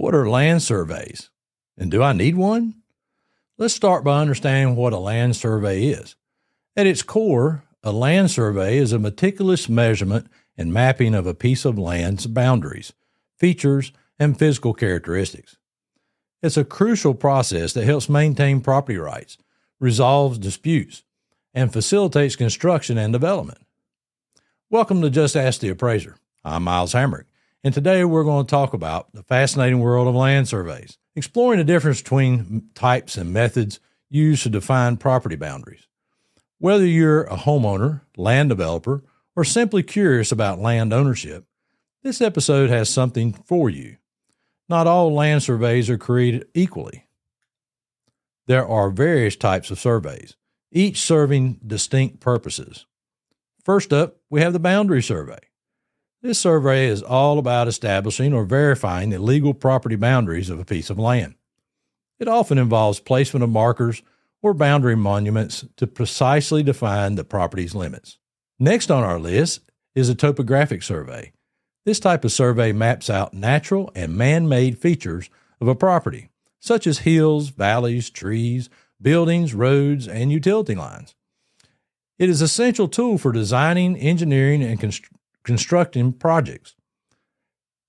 What are land surveys? And do I need one? Let's start by understanding what a land survey is. At its core, a land survey is a meticulous measurement and mapping of a piece of land's boundaries, features, and physical characteristics. It's a crucial process that helps maintain property rights, resolves disputes, and facilitates construction and development. Welcome to Just Ask the Appraiser. I'm Miles Hamrick, and today we're going to talk about the fascinating world of land surveys, exploring the difference between types and methods used to define property boundaries. Whether you're a homeowner, land developer, or simply curious about land ownership, this episode has something for you. Not all land surveys are created equally. There are various types of surveys, each serving distinct purposes. First up, we have the boundary survey. This survey is all about establishing or verifying the legal property boundaries of a piece of land. It often involves placement of markers or boundary monuments to precisely define the property's limits. Next on our list is a topographic survey. This type of survey maps out natural and man made features of a property, such as hills, valleys, trees, buildings, roads, and utility lines. It is an essential tool for designing, engineering, and const- constructing projects.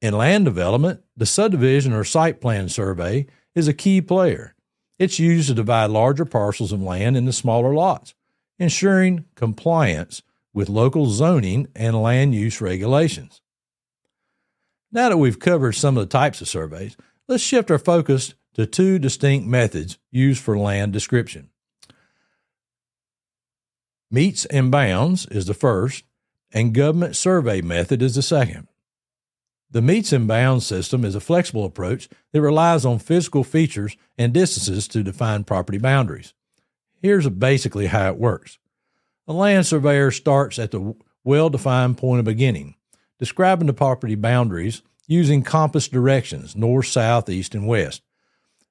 In land development, the subdivision or site plan survey is a key player. It's used to divide larger parcels of land into smaller lots, ensuring compliance with local zoning and land use regulations. Now that we've covered some of the types of surveys, let's shift our focus to two distinct methods used for land description. Metes and bounds is the first, and government survey method is the second. The metes and bounds system is a flexible approach that relies on physical features and distances to define property boundaries. Here's basically how it works. A land surveyor starts at the well defined point of beginning, describing the property boundaries using compass directions north, south, east, and west,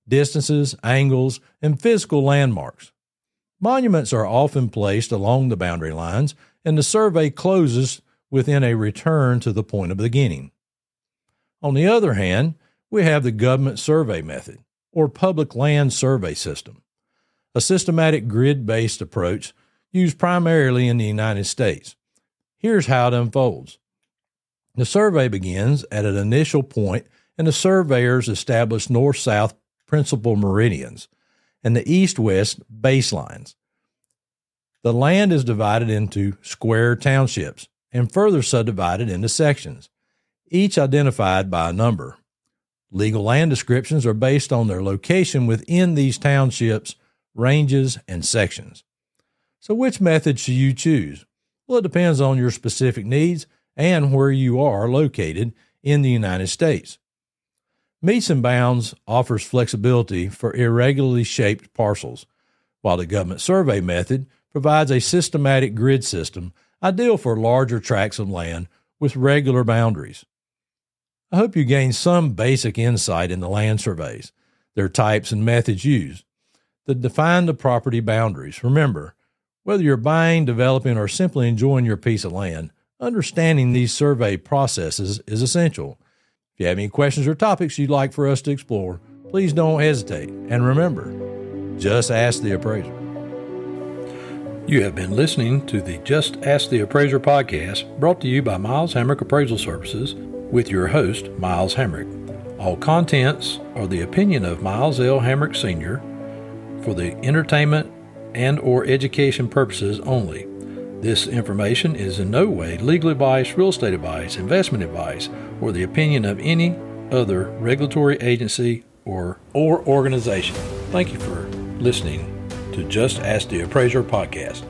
distances, angles, and physical landmarks. Monuments are often placed along the boundary lines, and the survey closes within a return to the point of beginning. On the other hand, we have the government survey method, or public land survey system, a systematic grid based approach used primarily in the United States. Here's how it unfolds the survey begins at an initial point, and the surveyors establish north south principal meridians and the east west baselines. The land is divided into square townships and further subdivided into sections, each identified by a number. Legal land descriptions are based on their location within these townships, ranges, and sections. So, which method should you choose? Well, it depends on your specific needs and where you are located in the United States. Metes and bounds offers flexibility for irregularly shaped parcels, while the government survey method provides a systematic grid system ideal for larger tracts of land with regular boundaries. I hope you gained some basic insight in the land surveys, their types and methods used, that define the property boundaries. Remember, whether you're buying, developing, or simply enjoying your piece of land, understanding these survey processes is essential. If you have any questions or topics you'd like for us to explore, please don't hesitate. And remember, just ask the appraiser. You have been listening to the Just Ask the Appraiser podcast brought to you by Miles Hamrick Appraisal Services with your host, Miles Hamrick. All contents are the opinion of Miles L. Hamrick Sr. for the entertainment and or education purposes only. This information is in no way legal advice, real estate advice, investment advice, or the opinion of any other regulatory agency or, or organization. Thank you for listening to Just Ask the Appraiser podcast.